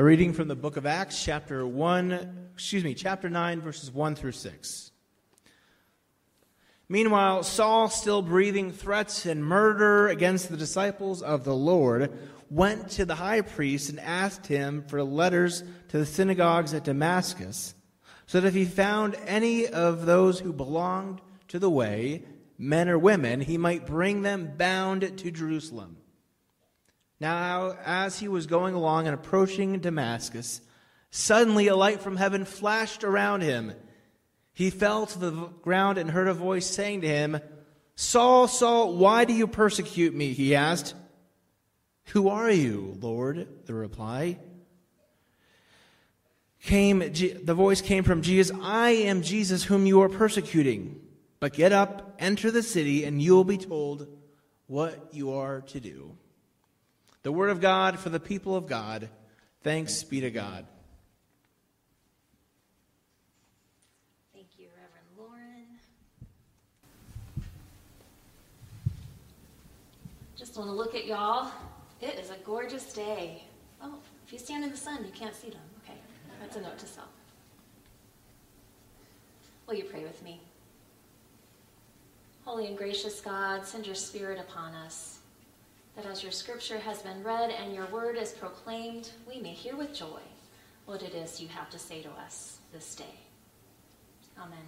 A reading from the book of Acts, chapter 1, excuse me, chapter 9, verses 1 through 6. Meanwhile, Saul, still breathing threats and murder against the disciples of the Lord, went to the high priest and asked him for letters to the synagogues at Damascus, so that if he found any of those who belonged to the way, men or women, he might bring them bound to Jerusalem. Now, as he was going along and approaching Damascus, suddenly a light from heaven flashed around him. He fell to the ground and heard a voice saying to him, Saul, Saul, why do you persecute me? He asked. Who are you, Lord? The reply came, the voice came from Jesus, I am Jesus whom you are persecuting. But get up, enter the city, and you will be told what you are to do. The word of God for the people of God. Thanks be to God. Thank you, Reverend Lauren. Just want to look at y'all. It is a gorgeous day. Oh, if you stand in the sun, you can't see them. Okay, that's a note to self. Will you pray with me? Holy and gracious God, send your Spirit upon us that as your scripture has been read and your word is proclaimed, we may hear with joy what it is you have to say to us this day. Amen.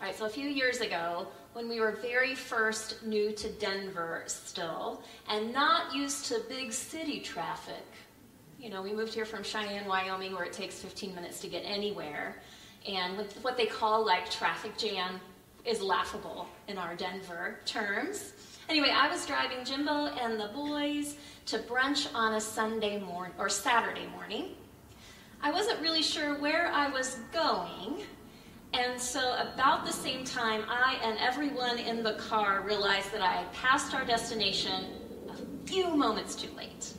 All right, so a few years ago, when we were very first new to Denver still, and not used to big city traffic, you know, we moved here from Cheyenne, Wyoming, where it takes 15 minutes to get anywhere, and with what they call like traffic jam is laughable in our Denver terms. Anyway, I was driving Jimbo and the boys to brunch on a Sunday morning or Saturday morning. I wasn't really sure where I was going, and so about the same time, I and everyone in the car realized that I had passed our destination a few moments too late.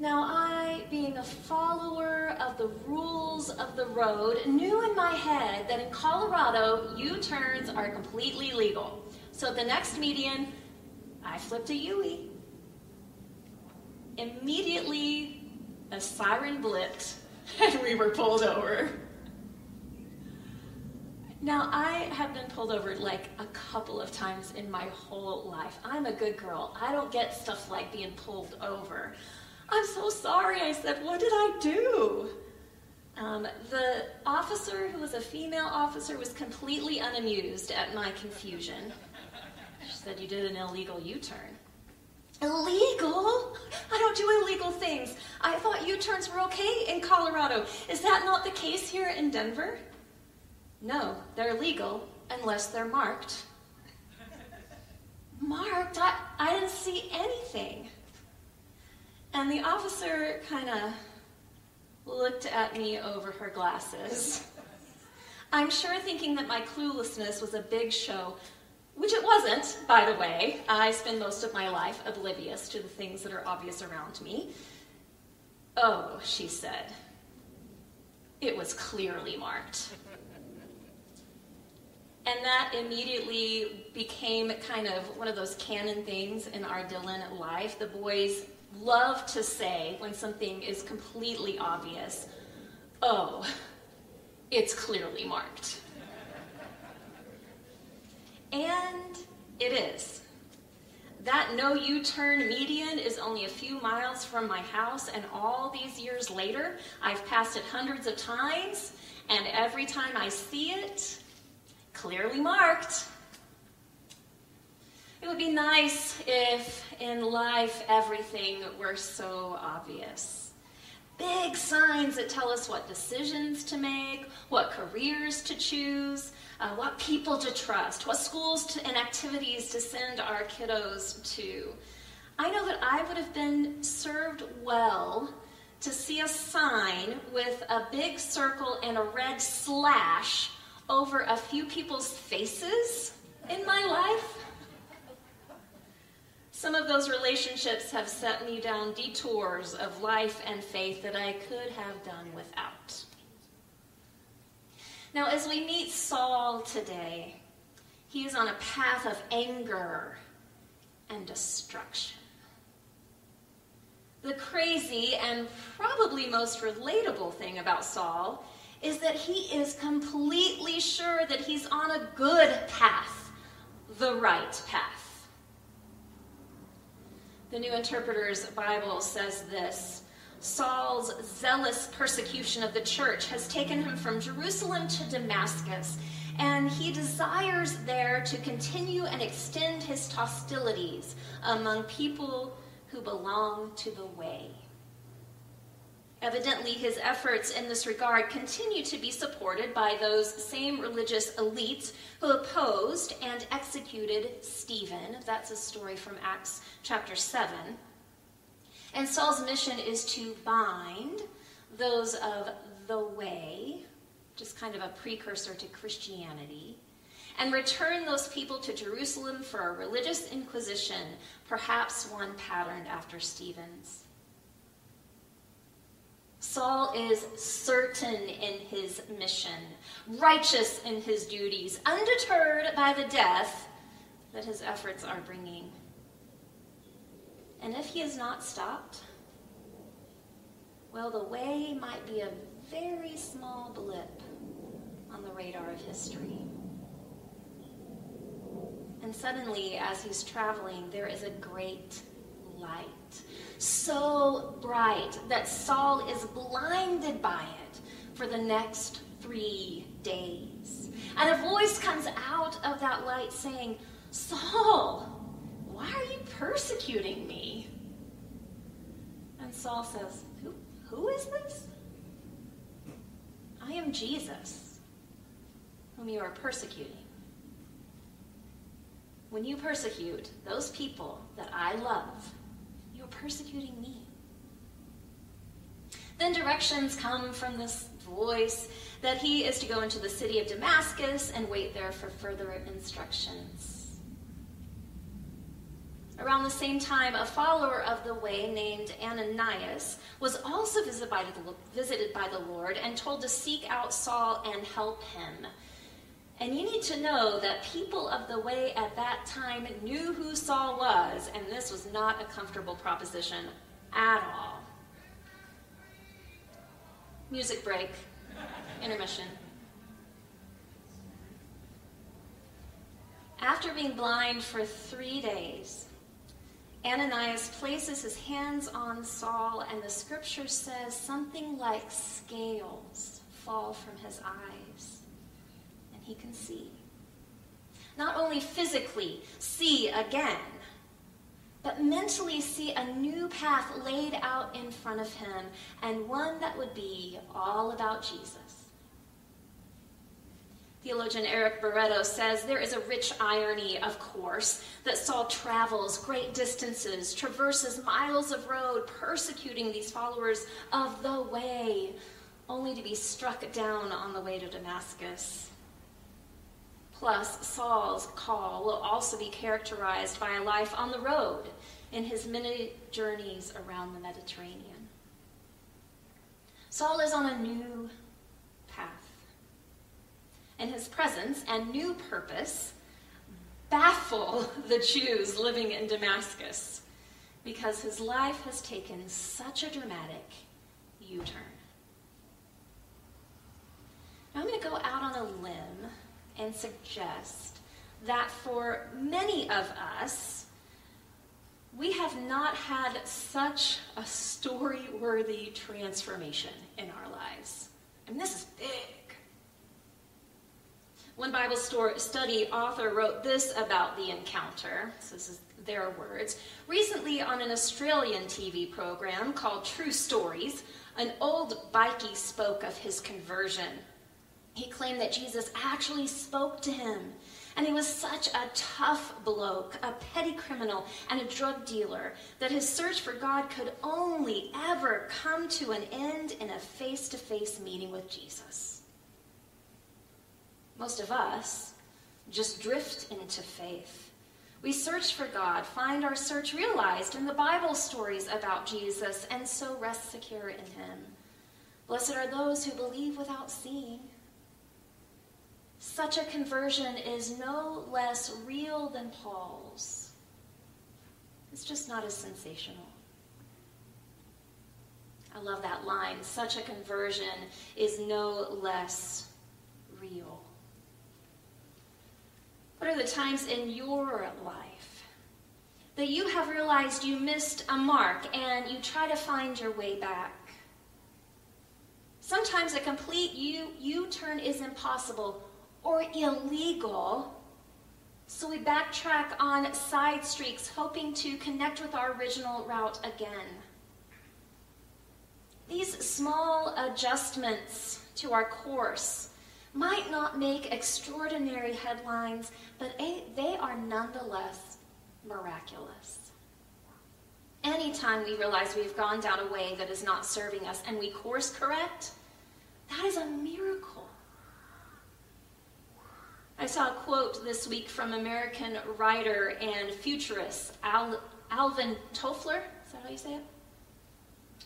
Now, I, being a follower of the rules of the road, knew in my head that in Colorado, U turns are completely legal. So at the next median, I flipped a UE. Immediately, a siren blipped and we were pulled over. Now, I have been pulled over like a couple of times in my whole life. I'm a good girl. I don't get stuff like being pulled over. I'm so sorry. I said, What did I do? Um, the officer, who was a female officer, was completely unamused at my confusion. She said, You did an illegal U turn. Illegal? I don't do illegal things. I thought U turns were okay in Colorado. Is that not the case here in Denver? No, they're legal unless they're marked. Marked? I, I didn't see anything. And the officer kind of looked at me over her glasses. I'm sure thinking that my cluelessness was a big show, which it wasn't, by the way. I spend most of my life oblivious to the things that are obvious around me. Oh, she said. It was clearly marked. And that immediately became kind of one of those canon things in our Dylan life. The boys love to say when something is completely obvious, oh, it's clearly marked. And it is. That no U turn median is only a few miles from my house, and all these years later, I've passed it hundreds of times, and every time I see it, clearly marked. It would be nice if in life everything were so obvious. Big signs that tell us what decisions to make, what careers to choose, uh, what people to trust, what schools to, and activities to send our kiddos to. I know that I would have been served well to see a sign with a big circle and a red slash over a few people's faces in my life. Some of those relationships have set me down detours of life and faith that I could have done without. Now, as we meet Saul today, he is on a path of anger and destruction. The crazy and probably most relatable thing about Saul is that he is completely sure that he's on a good path, the right path. The New Interpreter's Bible says this Saul's zealous persecution of the church has taken him from Jerusalem to Damascus, and he desires there to continue and extend his hostilities among people who belong to the way. Evidently, his efforts in this regard continue to be supported by those same religious elites who opposed and executed Stephen. That's a story from Acts chapter 7. And Saul's mission is to bind those of the way, just kind of a precursor to Christianity, and return those people to Jerusalem for a religious inquisition, perhaps one patterned after Stephen's. Saul is certain in his mission, righteous in his duties, undeterred by the death that his efforts are bringing. And if he is not stopped, well, the way might be a very small blip on the radar of history. And suddenly, as he's traveling, there is a great light bright that Saul is blinded by it for the next three days. And a voice comes out of that light saying, Saul, why are you persecuting me? And Saul says, Who, who is this? I am Jesus, whom you are persecuting. When you persecute those people that I love, you're persecuting me. Then directions come from this voice that he is to go into the city of Damascus and wait there for further instructions. Around the same time, a follower of the way named Ananias was also visited by the, Lord and told to seek out Saul and help him. And you need to know that people of the way at that time knew who Saul was, and this was not a comfortable proposition at all. Music break, intermission. After being blind for three days, Ananias places his hands on Saul, and the scripture says something like scales fall from his eyes and he can see. Not only physically see again, but mentally see a new path laid out in front of him, and one that would be all about Jesus. Theologian Eric Barreto says there is a rich irony, of course, that Saul travels great distances, traverses miles of road, persecuting these followers of the way, only to be struck down on the way to Damascus. Plus, Saul's call will also be characterized by a life on the road in his many journeys around the Mediterranean. Saul is on a new path. And his presence and new purpose baffle the Jews living in Damascus because his life has taken such a dramatic U turn. Now, I'm going to go out on a limb and suggest that for many of us, we have not had such a story worthy transformation in our lives. Mean, this is big. One Bible study author wrote this about the encounter. So this is their words. Recently, on an Australian TV program called True Stories, an old bikie spoke of his conversion he claimed that Jesus actually spoke to him. And he was such a tough bloke, a petty criminal, and a drug dealer that his search for God could only ever come to an end in a face to face meeting with Jesus. Most of us just drift into faith. We search for God, find our search realized in the Bible stories about Jesus, and so rest secure in Him. Blessed are those who believe without seeing. Such a conversion is no less real than Paul's. It's just not as sensational. I love that line. Such a conversion is no less real. What are the times in your life that you have realized you missed a mark and you try to find your way back? Sometimes a complete U, U-turn is impossible or illegal. So we backtrack on side streets, hoping to connect with our original route again. These small adjustments to our course might not make extraordinary headlines, but they are nonetheless miraculous. Anytime we realize we've gone down a way that is not serving us and we course correct, that is a miracle. I saw a quote this week from American writer and futurist Al- Alvin Toffler, is that how you say it?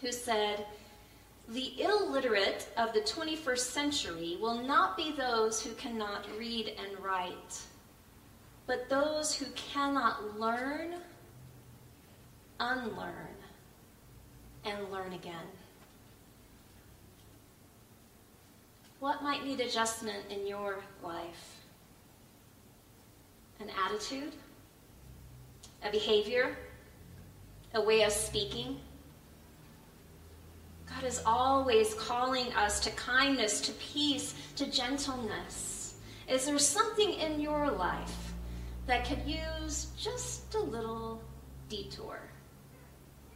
Who said, the illiterate of the 21st century will not be those who cannot read and write, but those who cannot learn, unlearn, and learn again. What might need adjustment in your life? An attitude? A behavior? A way of speaking? God is always calling us to kindness, to peace, to gentleness. Is there something in your life that could use just a little detour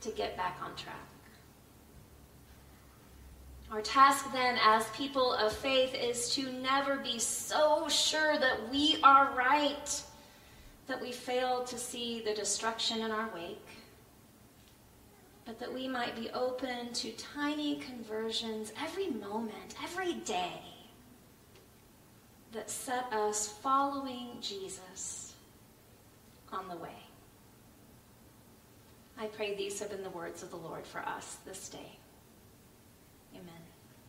to get back on track? Our task then, as people of faith, is to never be so sure that we are right that we fail to see the destruction in our wake but that we might be open to tiny conversions every moment, every day, that set us following Jesus on the way. I pray these have been the words of the Lord for us this day.